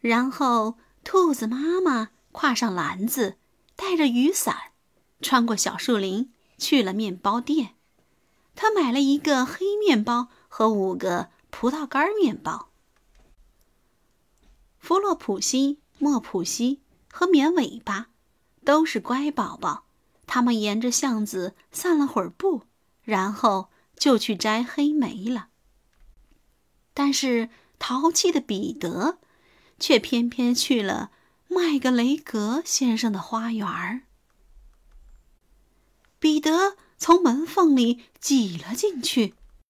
然后，兔子妈妈挎上篮子，带着雨伞，穿过小树林，去了面包店。她买了一个黑面包和五个葡萄干面包。弗洛普西、莫普西和绵尾巴都是乖宝宝，他们沿着巷子散了会儿步，然后就去摘黑莓了。但是淘气的彼得。却偏偏去了麦格雷格先生的花园儿。彼得从门缝里挤了进去，